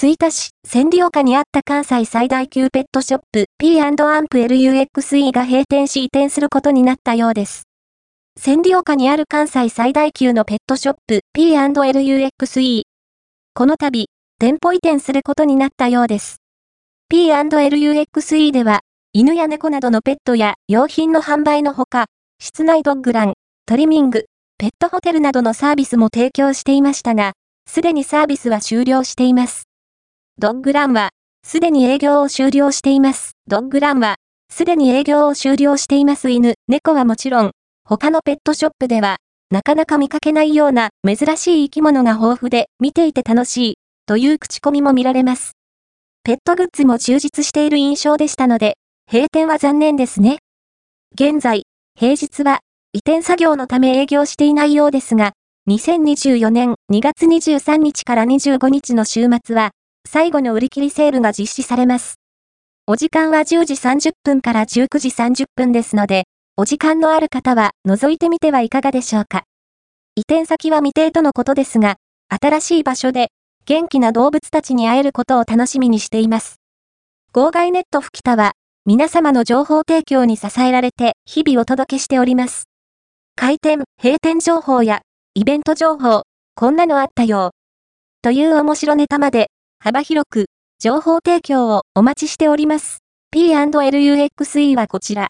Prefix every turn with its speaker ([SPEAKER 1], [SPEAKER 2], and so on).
[SPEAKER 1] 吹田市、千里丘にあった関西最大級ペットショップ P&AMP-LUXE が閉店し移転することになったようです。千里丘にある関西最大級のペットショップ P&LUXE。この度、店舗移転することになったようです。P&LUXE では、犬や猫などのペットや用品の販売のほか、室内ドッグラン、トリミング、ペットホテルなどのサービスも提供していましたが、すでにサービスは終了しています。ドッグランは、すでに営業を終了しています。ドッグランは、すでに営業を終了しています犬、猫はもちろん、他のペットショップでは、なかなか見かけないような珍しい生き物が豊富で見ていて楽しい、という口コミも見られます。ペットグッズも充実している印象でしたので、閉店は残念ですね。現在、平日は移転作業のため営業していないようですが、2024年2月23日から25日の週末は、最後の売り切りセールが実施されます。お時間は10時30分から19時30分ですので、お時間のある方は覗いてみてはいかがでしょうか。移転先は未定とのことですが、新しい場所で元気な動物たちに会えることを楽しみにしています。号外ネット吹田は、皆様の情報提供に支えられて日々お届けしております。開店、閉店情報やイベント情報、こんなのあったよ。という面白ネタまで幅広く情報提供をお待ちしております。P&LUXE はこちら。